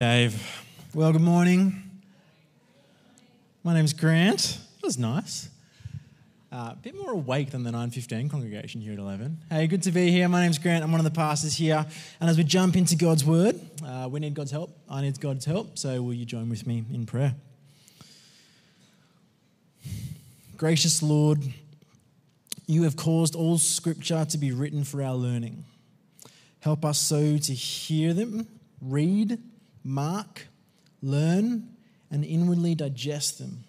Dave. Well, good morning. My name's Grant. That was nice. Uh, a bit more awake than the 915 congregation here at 11. Hey, good to be here. My name's Grant. I'm one of the pastors here. And as we jump into God's word, uh, we need God's help. I need God's help. So will you join with me in prayer? Gracious Lord, you have caused all scripture to be written for our learning. Help us so to hear them, read, mark, learn, and inwardly digest them,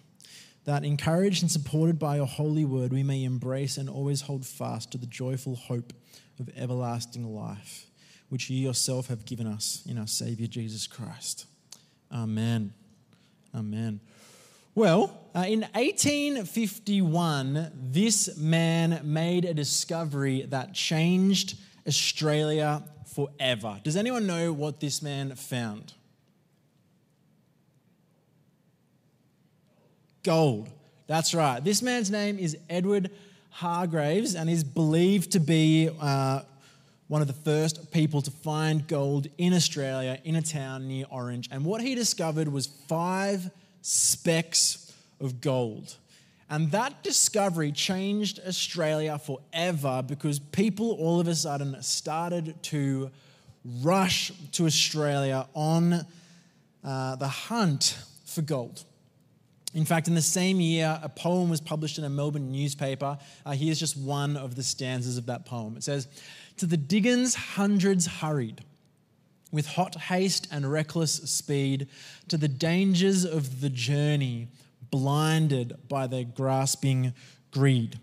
that encouraged and supported by your holy word, we may embrace and always hold fast to the joyful hope of everlasting life, which you yourself have given us in our Savior Jesus Christ. Amen. Amen. Well, uh, in 1851, this man made a discovery that changed Australia forever. Does anyone know what this man found? Gold. That's right. This man's name is Edward Hargraves and is believed to be uh, one of the first people to find gold in Australia in a town near Orange. And what he discovered was five specks of gold. And that discovery changed Australia forever because people all of a sudden started to rush to Australia on uh, the hunt for gold. In fact, in the same year, a poem was published in a Melbourne newspaper. Uh, here's just one of the stanzas of that poem. It says, To the diggings, hundreds hurried with hot haste and reckless speed to the dangers of the journey, blinded by their grasping greed.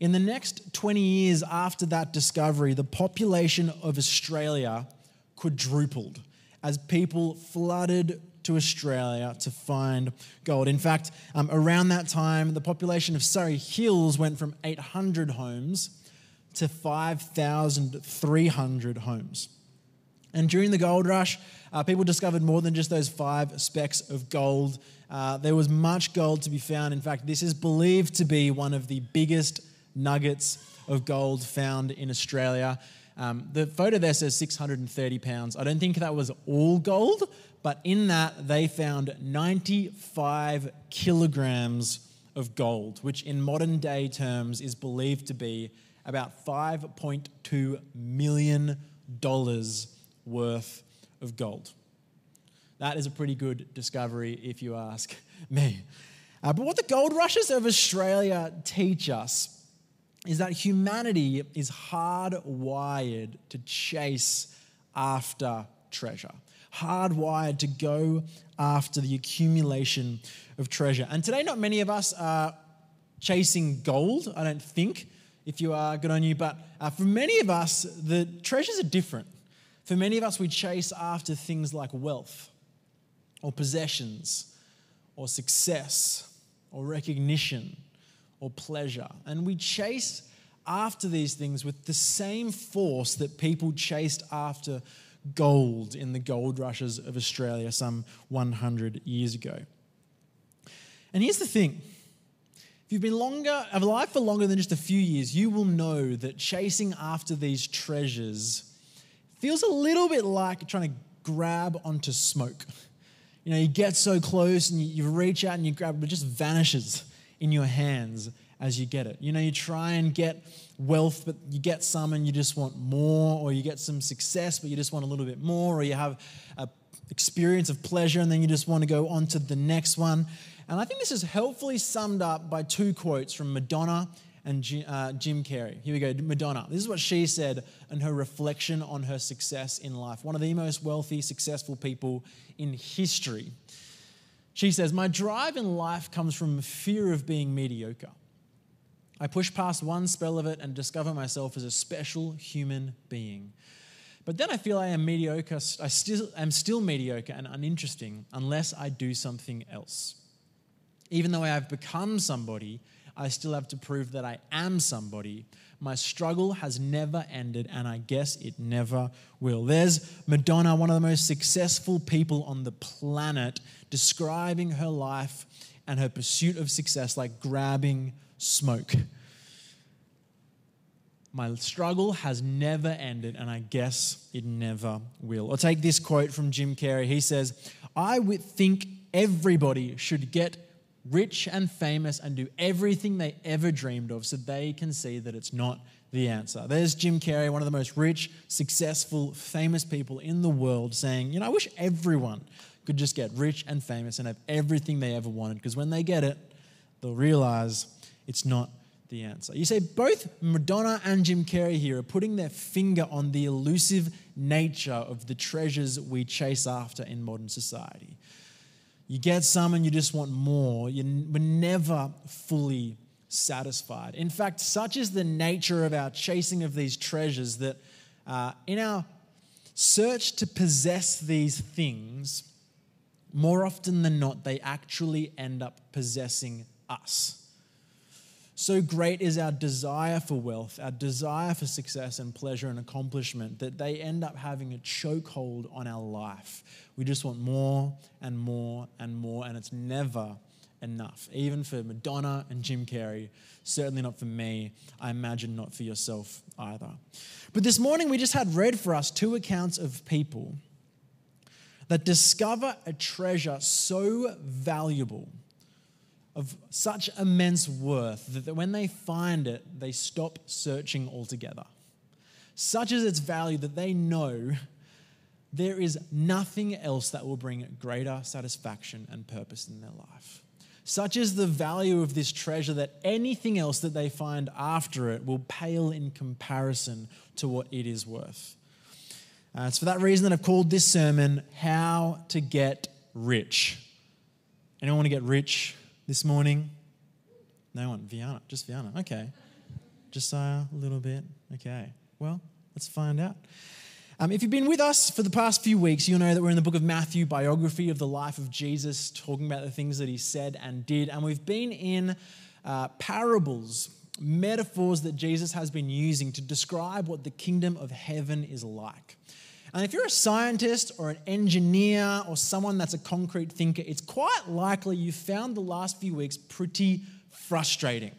In the next 20 years after that discovery, the population of Australia quadrupled as people flooded to Australia to find gold. In fact, um, around that time, the population of Surry Hills went from 800 homes to 5,300 homes. And during the gold rush, uh, people discovered more than just those five specks of gold. Uh, there was much gold to be found. In fact, this is believed to be one of the biggest nuggets of gold found in Australia. Um, the photo there says 630 pounds. I don't think that was all gold, but in that they found 95 kilograms of gold, which in modern day terms is believed to be about $5.2 million worth of gold. That is a pretty good discovery, if you ask me. Uh, but what the gold rushes of Australia teach us is that humanity is hardwired to chase after treasure, hardwired to go after the accumulation of treasure. And today, not many of us are chasing gold, I don't think. If you are, good on you. But uh, for many of us, the treasures are different. For many of us, we chase after things like wealth or possessions or success or recognition or pleasure. And we chase after these things with the same force that people chased after gold in the gold rushes of Australia some 100 years ago. And here's the thing if you've been longer, alive for longer than just a few years, you will know that chasing after these treasures feels a little bit like trying to grab onto smoke. You know, you get so close and you, reach out and you grab, but it just vanishes in your hands as you get it. You know, you try and get wealth, but you get some and you just want more, or you get some success, but you just want a little bit more, or you have an experience of pleasure and then you just want to go on to the next one. And I think this is helpfully summed up by two quotes from Madonna and Jim, uh, Jim Carrey. Here we go Madonna. This is what she said in her reflection on her success in life. One of the most wealthy, successful people in history. She says, My drive in life comes from fear of being mediocre. I push past one spell of it and discover myself as a special human being. But then I feel I am mediocre, I still am still mediocre and uninteresting unless I do something else. Even though I have become somebody, I still have to prove that I am somebody. My struggle has never ended, and I guess it never will. There's Madonna, one of the most successful people on the planet, describing her life and her pursuit of success like grabbing smoke. my struggle has never ended, and I guess it never will. Or take this quote from Jim Carrey. He says, I would think everybody should get rich and famous and do everything they ever dreamed of so they can see that it's not the answer. There's Jim Carrey, one of the most rich, successful, famous people in the world, saying, You know, I wish everyone could just get rich and famous and have everything they ever wanted because when they get it, they'll realize it's not the answer. You see, both Madonna and Jim Carrey here are putting their finger on the elusive nature of the treasures we chase after in modern society. You get some and you just want more. You, we're never fully satisfied. In fact, such is the nature of our chasing of these treasures that uh, in our search to possess these things, more often than not, they actually end up possessing us. So great is our desire for wealth, our desire for success and pleasure and accomplishment that they end up having a chokehold on our life. We just want more and more and more, and it's never enough. Even for Madonna and Jim Carrey, certainly not for me. I imagine not for yourself either. But this morning, we just had read for us two accounts of people that discover a treasure so valuable of such immense worth that when they find it, they stop searching altogether. Such is its value that they know there is nothing else that will bring greater satisfaction and purpose in their life. Such is the value of this treasure that anything else that they find after it will pale in comparison to what it is worth. Uh, it's for that reason that I've called this sermon How to Get Rich. Anyone want to get rich? This morning? No one. Viana. Just Viana. Okay. Josiah, a little bit. Okay. Well, let's find out. Um, if you've been with us for the past few weeks, you'll know that we're in the book of Matthew, biography of the life of Jesus, talking about the things that he said and did. And we've been in uh, parables, metaphors that Jesus has been using to describe what the kingdom of heaven is like. And if you're a scientist or an engineer or someone that's a concrete thinker, it's quite likely you found the last few weeks pretty frustrating.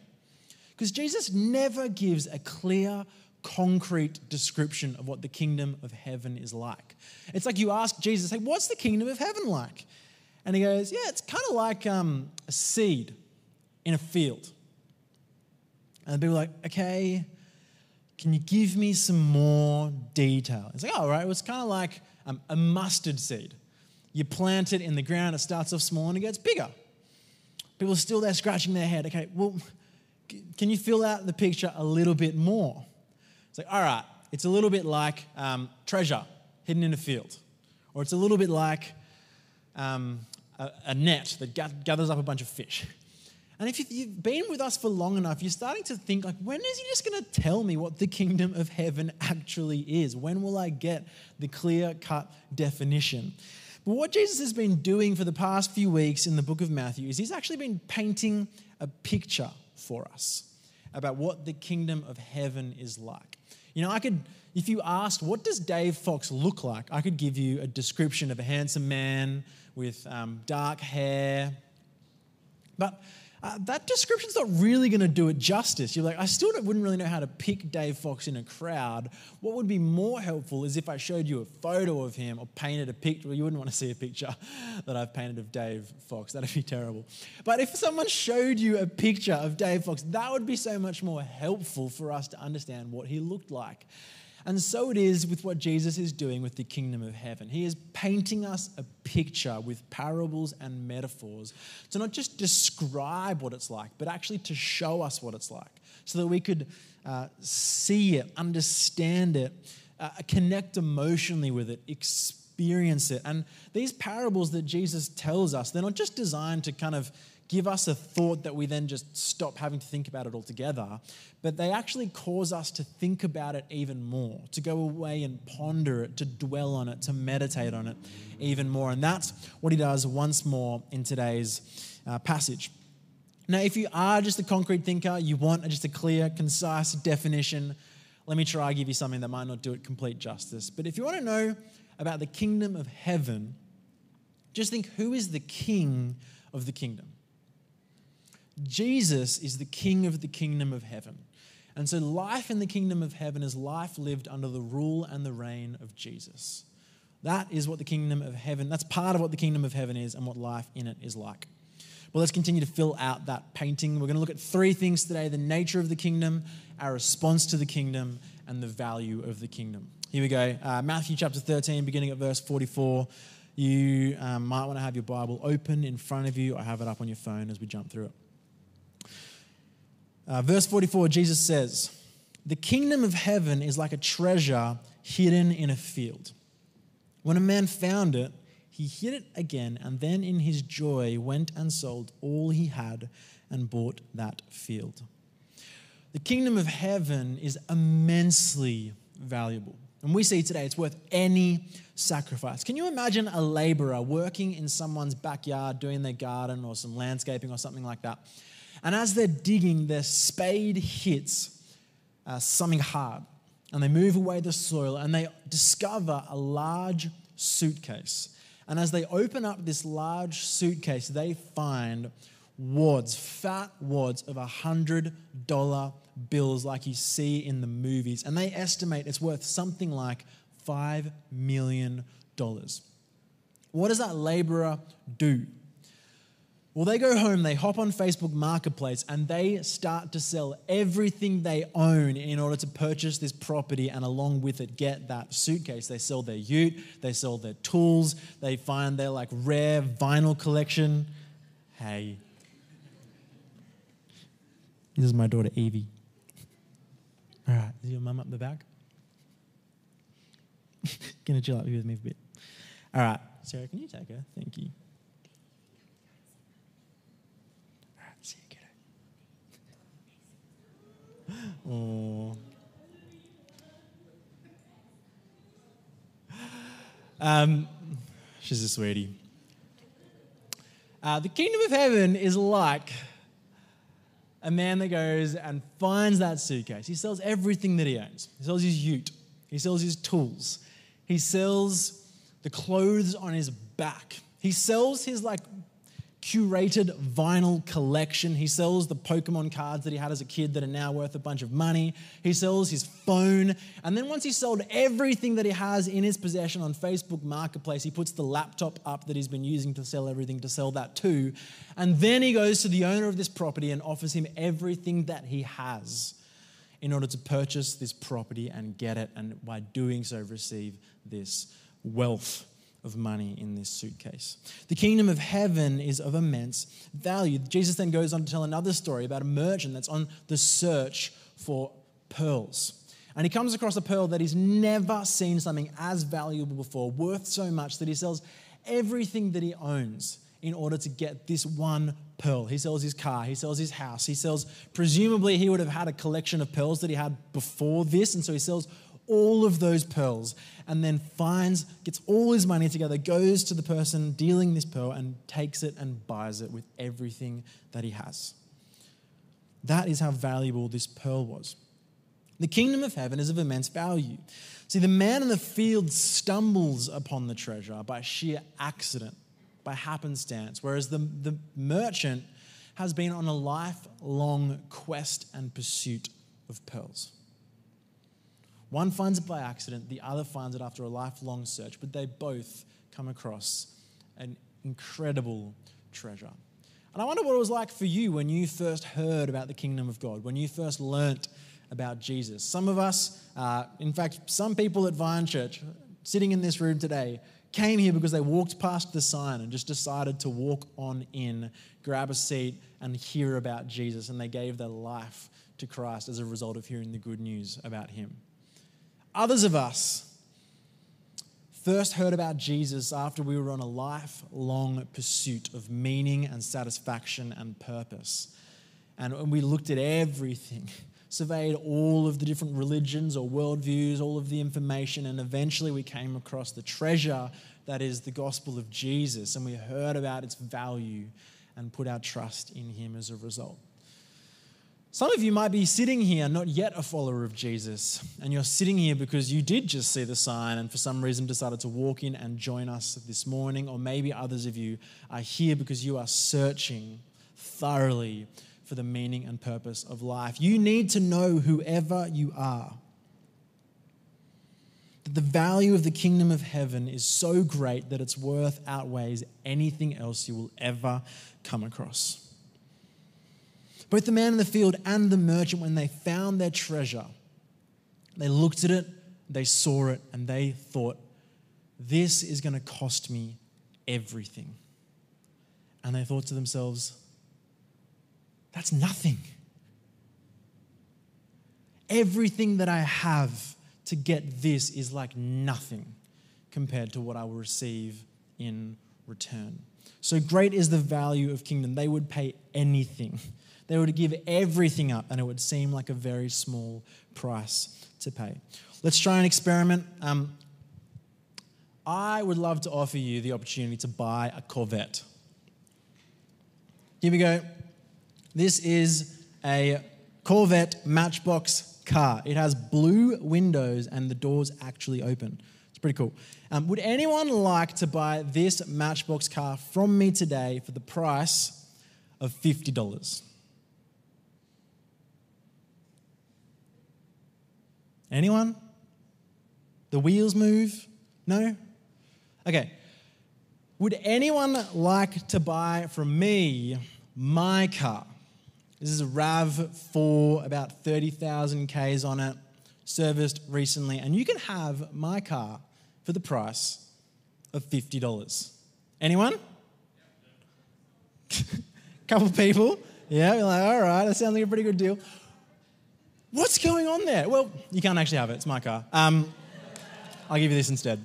Because Jesus never gives a clear, concrete description of what the kingdom of heaven is like. It's like you ask Jesus, hey, what's the kingdom of heaven like? And he goes, yeah, it's kind of like um, a seed in a field. And people are like, okay, can you give me some more detail? It's like, oh, right, it was kind of like um, a mustard seed. You plant it in the ground, it starts off small and it gets bigger. People are still there scratching their head. Okay, well, can you fill out the picture a little bit more? It's like, all right, it's a little bit like um, treasure hidden in a field, or it's a little bit like um, a, a net that gathers up a bunch of fish. And if you've been with us for long enough, you're starting to think, like, when is he just going to tell me what the kingdom of heaven actually is? When will I get the clear cut definition? But what Jesus has been doing for the past few weeks in the book of Matthew is he's actually been painting a picture for us about what the kingdom of heaven is like. You know, I could, if you asked, what does Dave Fox look like? I could give you a description of a handsome man with um, dark hair. But uh, that description's not really going to do it justice. You're like, I still wouldn't really know how to pick Dave Fox in a crowd. What would be more helpful is if I showed you a photo of him or painted a picture. Well, you wouldn't want to see a picture that I've painted of Dave Fox. That'd be terrible. But if someone showed you a picture of Dave Fox, that would be so much more helpful for us to understand what he looked like. And so it is with what Jesus is doing with the kingdom of heaven. He is painting us a picture with parables and metaphors to not just describe what it's like, but actually to show us what it's like so that we could uh, see it, understand it, uh, connect emotionally with it, experience it. And these parables that Jesus tells us, they're not just designed to kind of give us a thought that we then just stop having to think about it altogether, but they actually cause us to think about it even more, to go away and ponder it, to dwell on it, to meditate on it even more. And that's what he does once more in today's uh, passage. Now, if you are just a concrete thinker, you want just a clear, concise definition, let me try give you something that might not do it complete justice. But if you want to know about the kingdom of heaven, just think who is the king of the kingdom? Jesus is the king of the kingdom of heaven. And so, life in the kingdom of heaven is life lived under the rule and the reign of Jesus. That is what the kingdom of heaven, that's part of what the kingdom of heaven is and what life in it is like. Well, let's continue to fill out that painting. We're going to look at three things today the nature of the kingdom, our response to the kingdom, and the value of the kingdom. Here we go. Uh, Matthew chapter 13, beginning at verse 44. You um, might want to have your Bible open in front of you. I have it up on your phone as we jump through it. Uh, verse 44, Jesus says, The kingdom of heaven is like a treasure hidden in a field. When a man found it, he hid it again, and then in his joy went and sold all he had and bought that field. The kingdom of heaven is immensely valuable. And we see today it's worth any sacrifice. Can you imagine a laborer working in someone's backyard doing their garden or some landscaping or something like that? And as they're digging, their spade hits uh, something hard and they move away the soil and they discover a large suitcase. And as they open up this large suitcase, they find wads, fat wads of a hundred dollar bills like you see in the movies. And they estimate it's worth something like $5 million. What does that laborer do? Well, they go home, they hop on Facebook Marketplace, and they start to sell everything they own in order to purchase this property and, along with it, get that suitcase. They sell their ute, they sell their tools, they find their like rare vinyl collection. Hey, this is my daughter Evie. All right, is your mum up the back? Gonna chill out with me a bit. All right, Sarah, can you take her? Thank you. All right, see you, kiddo. Oh. Um, she's a sweetie. Uh, the kingdom of heaven is like a man that goes and finds that suitcase. He sells everything that he owns. He sells his ute, he sells his tools, he sells the clothes on his back, he sells his like curated vinyl collection. He sells the Pokemon cards that he had as a kid that are now worth a bunch of money. He sells his phone. And then once he's sold everything that he has in his possession on Facebook Marketplace, he puts the laptop up that he's been using to sell everything to sell that too. And then he goes to the owner of this property and offers him everything that he has in order to purchase this property and get it, and by doing so, receive this wealth of money in this suitcase. The kingdom of heaven is of immense value. Jesus then goes on to tell another story about a merchant that's on the search for pearls. And he comes across a pearl that he's never seen something as valuable before, worth so much that he sells everything that he owns in order to get this one pearl. He sells his car, he sells his house, he sells, presumably, he would have had a collection of pearls that he had before this, and so he sells all of those pearls and then finds, gets all his money together, goes to the person dealing this pearl and takes it and buys it with everything that he has. That is how valuable this pearl was. The kingdom of heaven is of immense value. See, the man in the field stumbles upon the treasure by sheer accident, by happenstance, whereas the, the merchant has been on a lifelong quest and pursuit of pearls. One finds it by accident, the other finds it after a lifelong search, but they both come across an incredible treasure. And I wonder what it was like for you when you first heard about the kingdom of God, when you first learnt about Jesus. Some of us, uh, in fact, some people at Vine Church sitting in this room today, came here because they walked past the sign and just decided to walk on in, grab a seat, and hear about Jesus. And they gave their life to Christ as a result of hearing the good news about Him. Others of us first heard about Jesus after we were on a lifelong pursuit of meaning and satisfaction and purpose. And we looked at everything, surveyed all of the different religions or worldviews, all of the information, and eventually we came across the treasure that is the gospel of Jesus. And we heard about its value and put our trust in him as a result. Some of you might be sitting here, not yet a follower of Jesus, and you're sitting here because you did just see the sign and for some reason decided to walk in and join us this morning. Or maybe others of you are here because you are searching thoroughly for the meaning and purpose of life. You need to know whoever you are. That the value of the kingdom of heaven is so great that its worth outweighs anything else you will ever come across. Both the man in the field and the merchant, when they found their treasure, they looked at it, they saw it, and they thought, This is going to cost me everything. And they thought to themselves, That's nothing. Everything that I have to get this is like nothing compared to what I will receive in return. So great is the value of kingdom. They would pay anything. They would give everything up, and it would seem like a very small price to pay. Let's try an experiment. Um, I would love to offer you the opportunity to buy a Corvette. Here we go. This is a Corvette Matchbox car. It has blue windows and the doors actually open. It's pretty cool. Um, would anyone like to buy this Matchbox car from me today for the price of $50? Anyone? The wheels move? No? Okay. Would anyone like to buy from me my car? This is a RAV4, about 30,000 Ks on it, serviced recently, and you can have my car for the price of $50. Anyone? A Couple people. Yeah, you're like, all right, that sounds like a pretty good deal. What's going on there? Well, you can't actually have it. It's my car. Um, I'll give you this instead.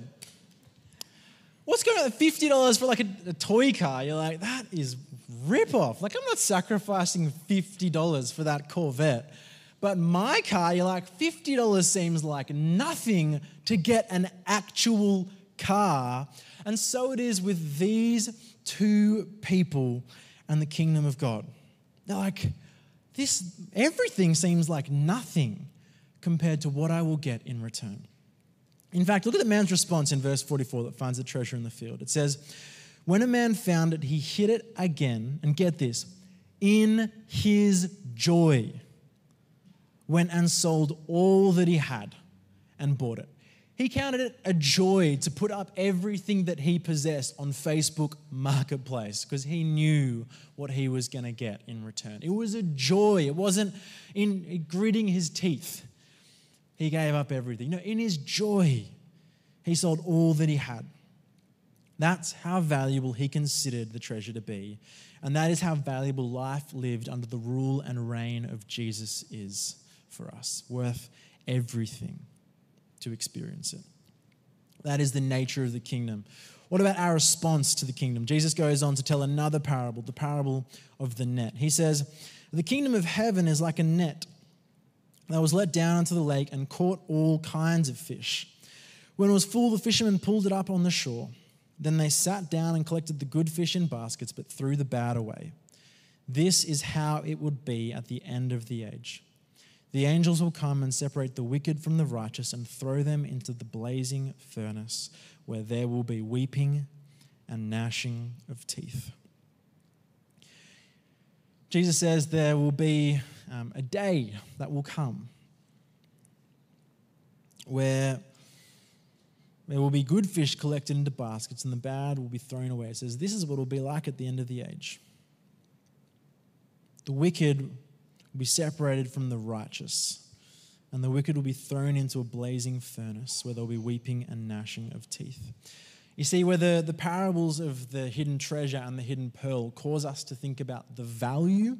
What's going on? Fifty dollars for like a, a, toy car? You're like, that is rip off. Like I'm not sacrificing fifty dollars for that Corvette. But my car, you're like, fifty dollars seems like nothing to get an actual car. And so it is with these two people and the kingdom of God. They're like, this, everything seems like nothing compared to what I will get in return. In fact, look at the man's response in verse 44 that finds the treasure in the field. It says, When a man found it, he hid it again, and get this, in his joy, went and sold all that he had and bought it. He counted it a joy to put up everything that he possessed on Facebook Marketplace because he knew what he was going to get in return. It was a joy. It wasn't in gritting his teeth. He gave up everything. No, in his joy, he sold all that he had. That's how valuable he considered the treasure to be. And that is how valuable life lived under the rule and reign of Jesus is for us, worth everything to experience it. That is the nature of the kingdom. What about our response to the kingdom? Jesus goes on to tell another parable, the parable of the net. He says, The kingdom of heaven is like a net that was let down into the lake and caught all kinds of fish. When it was full, the fishermen pulled it up on the shore. Then they sat down and collected the good fish in baskets, but threw the bad away. This is how it would be at the end of the age. The angels will come and separate the wicked from the righteous and throw them into the blazing furnace, where there will be weeping and gnashing of teeth. Jesus says there will be um, a day that will come where there will be good fish collected into baskets and the bad will be thrown away. It says this is what it will be like at the end of the age. The wicked will be separated from the righteous, and the wicked will be thrown into a blazing furnace where there'll be weeping and gnashing of teeth. You see, where the, the parables of the hidden treasure and the hidden pearl cause us to think about the value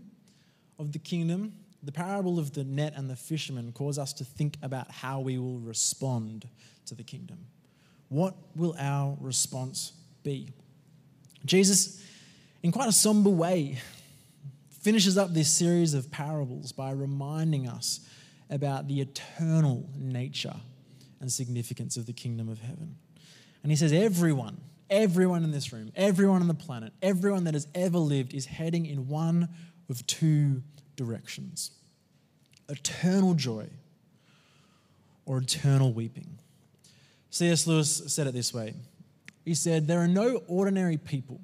of the kingdom, the parable of the net and the fisherman cause us to think about how we will respond to the kingdom. What will our response be? Jesus, in quite a somber way, finishes up this series of parables by reminding us about the eternal nature and significance of the kingdom of heaven. And he says, Everyone, everyone in this room, everyone on the planet, everyone that has ever lived is heading in one of two directions eternal joy or eternal weeping. C.S. Lewis said it this way He said, There are no ordinary people.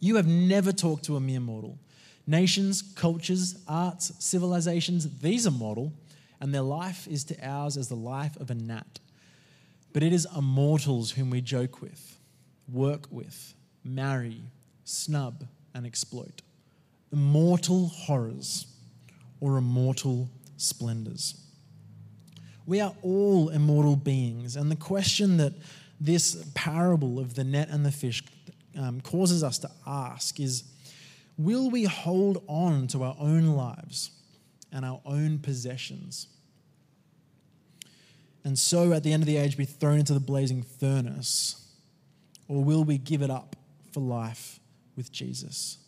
You have never talked to a mere mortal Nations, cultures, arts, civilizations, these are mortal, and their life is to ours as the life of a gnat. But it is immortals whom we joke with, work with, marry, snub, and exploit. Immortal horrors or immortal splendors. We are all immortal beings, and the question that this parable of the net and the fish um, causes us to ask is will we hold on to our own lives and our own possessions? And so at the end of the age be thrown into the blazing furnace? Or will we give it up for life with Jesus?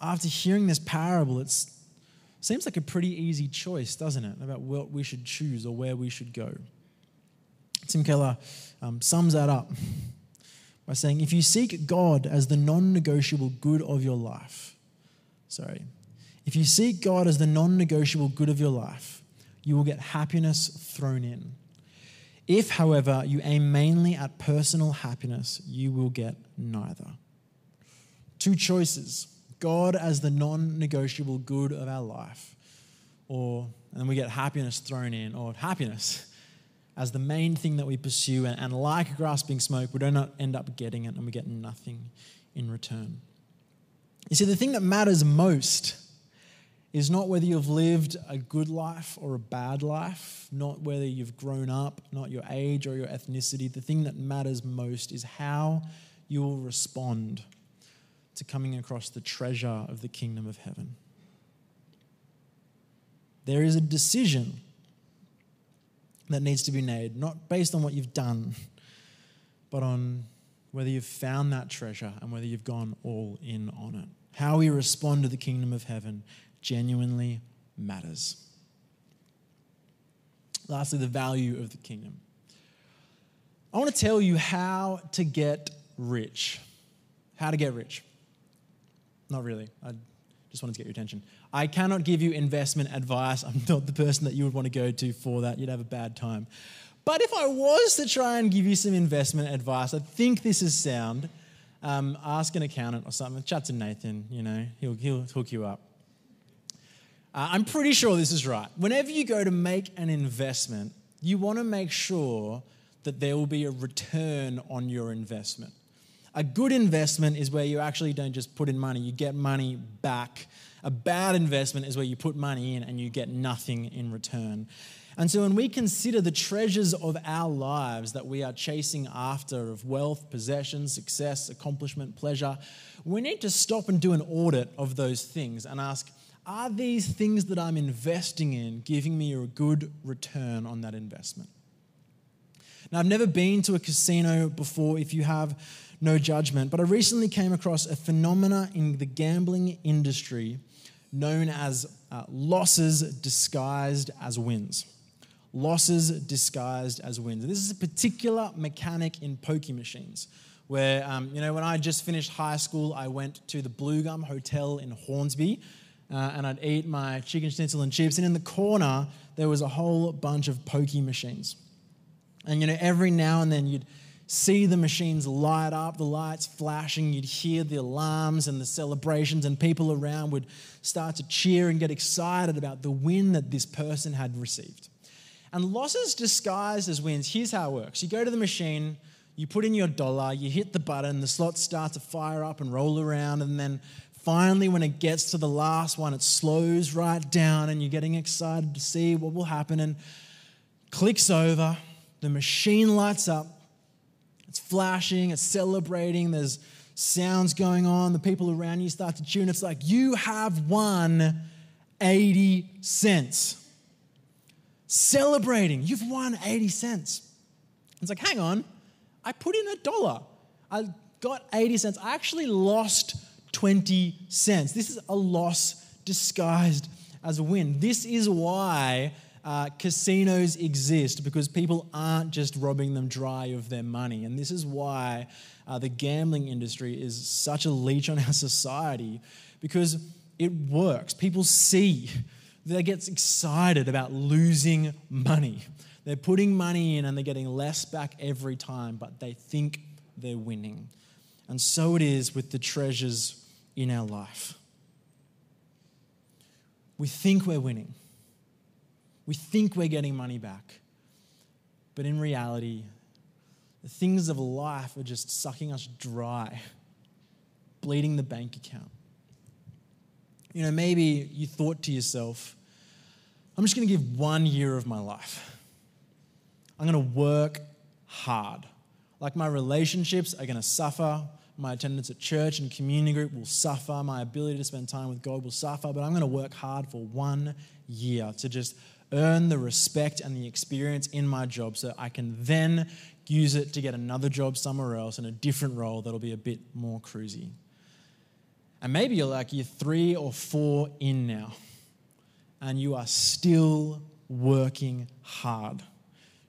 After hearing this parable, it seems like a pretty easy choice, doesn't it, about what we should choose or where we should go. Tim Keller um, sums that up by saying, If you seek God as the non negotiable good of your life, sorry, if you seek God as the non negotiable good of your life, you will get happiness thrown in. If, however, you aim mainly at personal happiness, you will get neither. Two choices God as the non negotiable good of our life, or, and we get happiness thrown in, or happiness as the main thing that we pursue, and, and like grasping smoke, we don't end up getting it and we get nothing in return. You see, the thing that matters most is not whether you've lived a good life or a bad life, not whether you've grown up, not your age or your ethnicity. The thing that matters most is how you will respond to coming across the treasure of the kingdom of heaven. There is a decision that needs to be made, not based on what you've done, but on whether you've found that treasure and whether you've gone all in on it. How we respond to the kingdom of heaven genuinely matters. Lastly, the value of the kingdom. I want to tell you how to get rich. How to get rich. Not really. I just wanted to get your attention. I cannot give you investment advice. I'm not the person that you would want to go to for that. You'd have a bad time. But if I was to try and give you some investment advice, I think this is sound. Um, ask an accountant or something. Chat to Nathan, you know, he'll, he'll hook you up. Uh, I'm pretty sure this is right. Whenever you go to make an investment, you want to make sure that there will be a return on your investment. A good investment is where you actually don't just put in money, you get money back. A bad investment is where you put money in and you get nothing in return. And so, when we consider the treasures of our lives that we are chasing after of wealth, possessions, success, accomplishment, pleasure, we need to stop and do an audit of those things and ask are these things that I'm investing in giving me a good return on that investment? Now, I've never been to a casino before. If you have, no judgment. But I recently came across a phenomena in the gambling industry known as uh, losses disguised as wins. Losses disguised as wins. This is a particular mechanic in pokie machines where, um, you know, when I just finished high school, I went to the Blue Gum Hotel in Hornsby uh, and I'd eat my chicken schnitzel and chips. And in the corner, there was a whole bunch of pokie machines. And, you know, every now and then you'd see the machines light up, the lights flashing, you'd hear the alarms and the celebrations, and people around would start to cheer and get excited about the win that this person had received. And losses disguised as wins, here's how it works. You go to the machine, you put in your dollar, you hit the button, the slots start to fire up and roll around, and then finally, when it gets to the last one, it slows right down, and you're getting excited to see what will happen, and clicks over, the machine lights up it's flashing, it's celebrating, there's sounds going on, the people around you start to tune. It's like, you have won 80 cents. Celebrating, you've won 80 cents. It's like, hang on, I put in a dollar. I got 80 cents. I actually lost 20 cents. This is a loss disguised as a win. This is why uh, casinos exist because people aren't just robbing them dry of their money. And this is why uh, the gambling industry is such a leech on our society because it works. People see, they get excited about losing money. They're putting money in and they're getting less back every time, but they think they're winning. And so it is with the treasures in our life. We think we're winning. We think we're getting money back. But in reality, the things of life are just sucking us dry, bleeding the bank account. You know, maybe you thought to yourself, I'm just going to give one year of my life. I'm going to work hard. Like my relationships are going to suffer. My attendance at church and community group will suffer. My ability to spend time with God will suffer. But I'm going to work hard for one year to just earn the respect and the experience in my job so I can then use it to get another job somewhere else in a different role that'll be a bit more cruisy. And maybe you're like, you're three or four in now, and you are still working hard,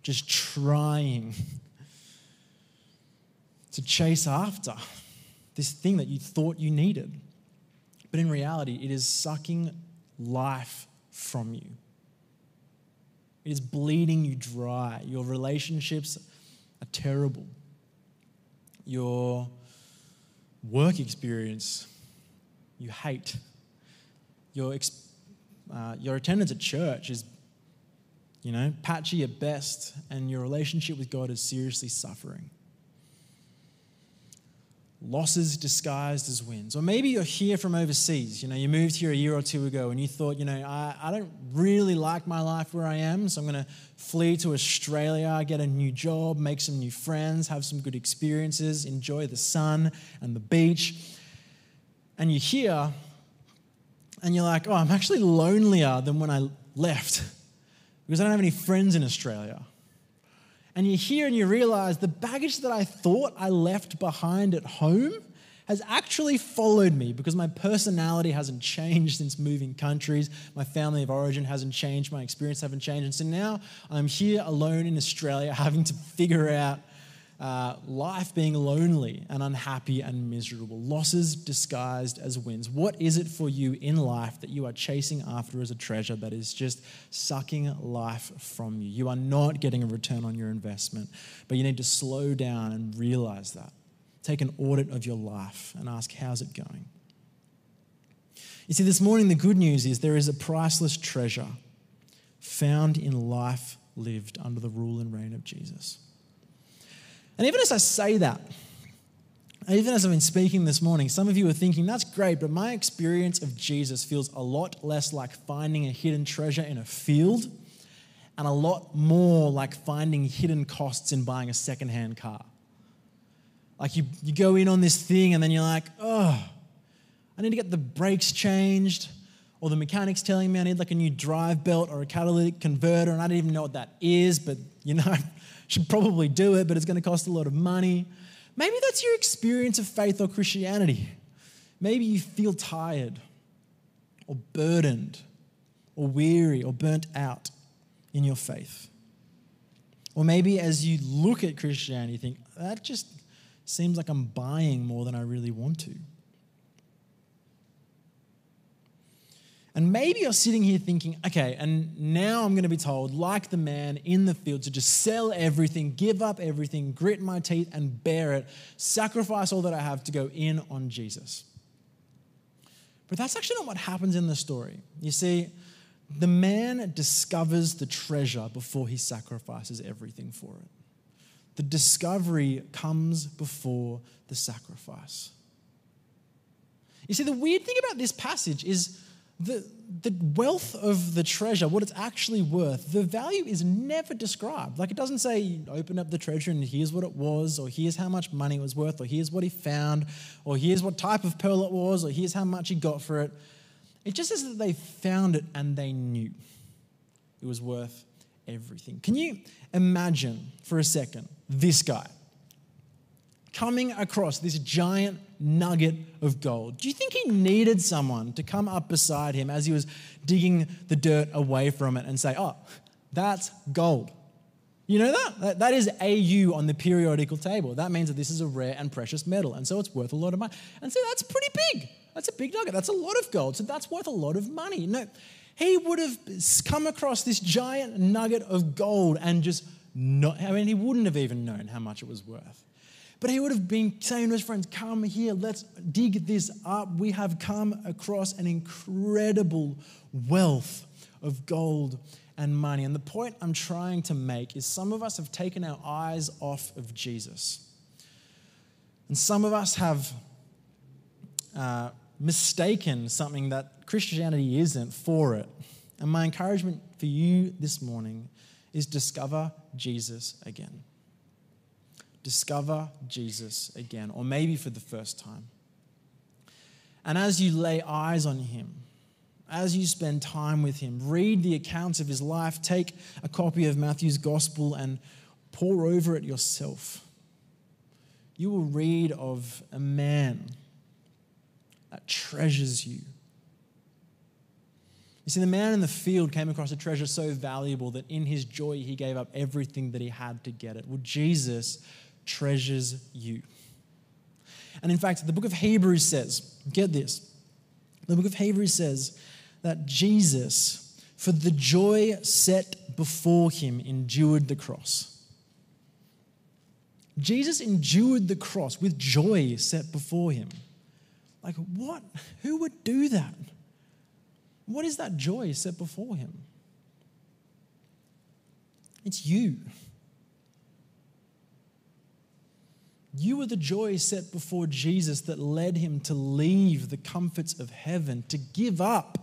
just trying to chase after this thing that you thought you needed. But in reality, it is sucking life from you. It is bleeding you dry. Your relationships are terrible. Your work experience you hate. Your, uh, your attendance at church is, you know, patchy at best, and your relationship with God is seriously suffering losses disguised as wins. Or maybe you're here from overseas. You know, you moved here a year or two ago and you thought, you know, I, I don't really like my life where I am, so I'm going to flee to Australia, get a new job, make some new friends, have some good experiences, enjoy the sun and the beach. And you're here and you're like, oh, I'm actually lonelier than when I left because I don't have any friends in Australia and you hear and you realize the baggage that I thought I left behind at home has actually followed me because my personality hasn't changed since moving countries. My family of origin hasn't changed. My experience haven't changed. And so now I'm here alone in Australia having to figure out uh, life being lonely and unhappy and miserable, losses disguised as wins. What is it for you in life that you are chasing after as a treasure that is just sucking life from you? You are not getting a return on your investment, but you need to slow down and realize that. Take an audit of your life and ask, how's it going? You see, this morning, the good news is there is a priceless treasure found in life lived under the rule and reign of Jesus. And even as I say that, even as I've been speaking this morning, some of you are thinking, that's great, but my experience of Jesus feels a lot less like finding a hidden treasure in a field and a lot more like finding hidden costs in buying a secondhand car. Like you, you go in on this thing and then you're like, oh, I need to get the brakes changed, or the mechanic's telling me I need like a new drive belt or a catalytic converter, and I don't even know what that is, but you know, should probably do it, but it's going to cost a lot of money. Maybe that's your experience of faith or Christianity. Maybe you feel tired or burdened or weary or burnt out in your faith. Or maybe as you look at Christianity, you think, that just seems like I'm buying more than I really want to. And maybe you're sitting here thinking, okay, and now I'm going to be told, like the man in the field, to just sell everything, give up everything, grit my teeth and bear it, sacrifice all that I have to go in on Jesus. But that's actually not what happens in the story. You see, the man discovers the treasure before he sacrifices everything for it. The discovery comes before the sacrifice. You see, the weird thing about this passage is the, the wealth of the treasure, what it's actually worth, the value is never described. Like it doesn't say, open up the treasure and here's what it was, or here's how much money it was worth, or here's what he found, or here's what type of pearl it was, or here's how much he got for it. It just says that they found it and they knew it was worth everything. Can you imagine for a second this guy? Coming across this giant nugget of gold. Do you think he needed someone to come up beside him as he was digging the dirt away from it and say, Oh, that's gold? You know that? That is AU on the periodical table. That means that this is a rare and precious metal, and so it's worth a lot of money. And so that's pretty big. That's a big nugget. That's a lot of gold. So that's worth a lot of money. No, he would have come across this giant nugget of gold and just not, I mean, he wouldn't have even known how much it was worth. But he would have been saying to his friends, Come here, let's dig this up. We have come across an incredible wealth of gold and money. And the point I'm trying to make is some of us have taken our eyes off of Jesus. And some of us have uh, mistaken something that Christianity isn't for it. And my encouragement for you this morning is discover Jesus again. Discover Jesus again, or maybe for the first time. And as you lay eyes on him, as you spend time with him, read the accounts of his life, take a copy of Matthew's gospel and pore over it yourself. You will read of a man that treasures you. You see, the man in the field came across a treasure so valuable that in his joy he gave up everything that he had to get it. Well, Jesus treasures you. And in fact, the book of Hebrews says, get this, the book of Hebrews says that Jesus, for the joy set before him, endured the cross. Jesus endured the cross with joy set before him. Like, what? Who would do that? What is that joy set before him? It's you. You were the joy set before Jesus that led him to leave the comforts of heaven, to give up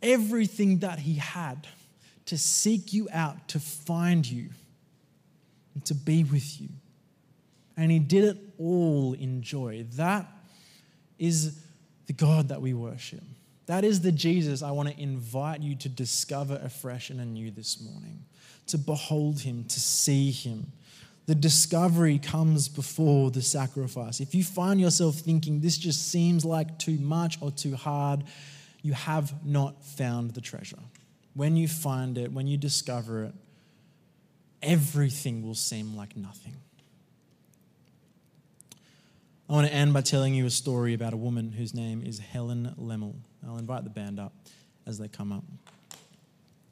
everything that he had, to seek you out, to find you, and to be with you. And he did it all in joy. That is the God that we worship. That is the Jesus I want to invite you to discover afresh and anew this morning, to behold him, to see him. The discovery comes before the sacrifice. If you find yourself thinking this just seems like too much or too hard, you have not found the treasure. When you find it, when you discover it, everything will seem like nothing. I want to end by telling you a story about a woman whose name is Helen Lemmel. I'll invite the band up as they come up.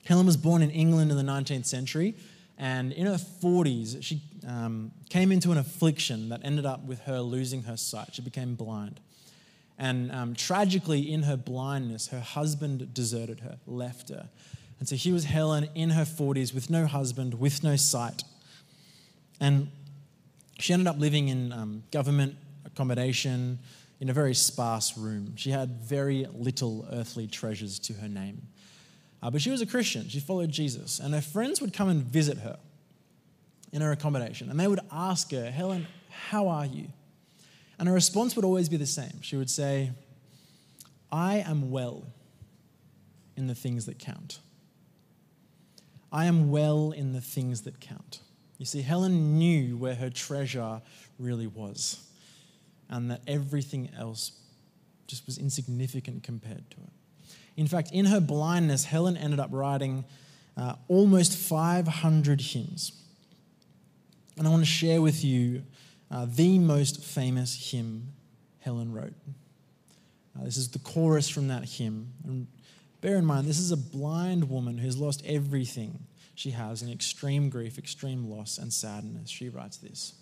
Helen was born in England in the 19th century, and in her 40s, she um, came into an affliction that ended up with her losing her sight. She became blind. And um, tragically, in her blindness, her husband deserted her, left her. And so here was Helen in her 40s with no husband, with no sight. And she ended up living in um, government accommodation in a very sparse room. She had very little earthly treasures to her name. Uh, but she was a Christian. She followed Jesus. And her friends would come and visit her in her accommodation. And they would ask her, Helen, how are you? And her response would always be the same. She would say, I am well in the things that count. I am well in the things that count. You see, Helen knew where her treasure really was and that everything else just was insignificant compared to it. In fact, in her blindness, Helen ended up writing uh, almost 500 hymns. And I want to share with you uh, the most famous hymn Helen wrote. Uh, this is the chorus from that hymn. And bear in mind, this is a blind woman who's lost everything she has in extreme grief, extreme loss, and sadness. She writes this.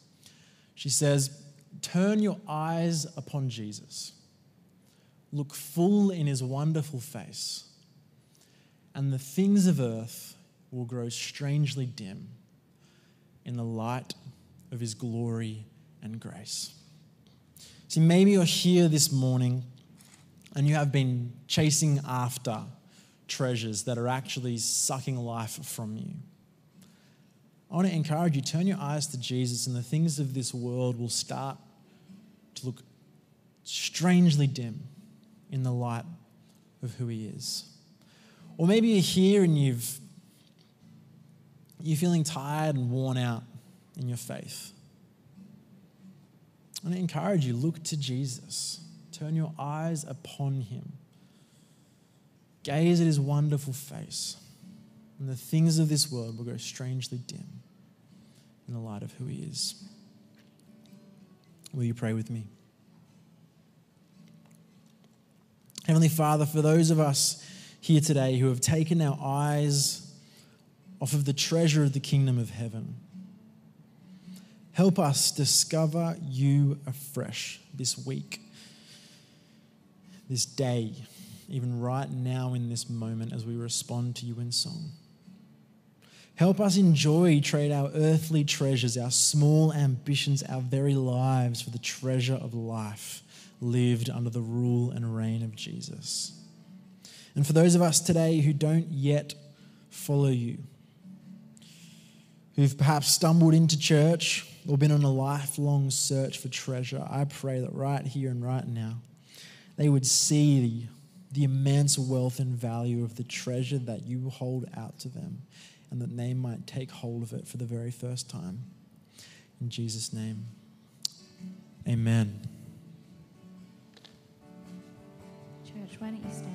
She says, Turn your eyes upon Jesus. Look full in his wonderful face, and the things of earth will grow strangely dim in the light of his glory and grace. See, maybe you're here this morning and you have been chasing after treasures that are actually sucking life from you. I want to encourage you turn your eyes to Jesus, and the things of this world will start to look strangely dim in the light of who He is. Or maybe you're here and you've you're feeling tired and worn out in your faith. I want to encourage you look to Jesus. Turn your eyes upon Him. Gaze at His wonderful face, and the things of this world will grow strangely dim in the light of who He is. Will you pray with me? Heavenly Father, for those of us here today who have taken our eyes off of the treasure of the kingdom of heaven, Help us discover you afresh this week, this day, even right now in this moment as we respond to you in song. Help us enjoy, trade our earthly treasures, our small ambitions, our very lives for the treasure of life lived under the rule and reign of Jesus. And for those of us today who don't yet follow you, who've perhaps stumbled into church or been on a lifelong search for treasure, I pray that right here and right now, they would see the, the immense wealth and value of the treasure that you hold out to them and that they might take hold of it for the very first time. In Jesus' name, amen. Church, why don't you stand?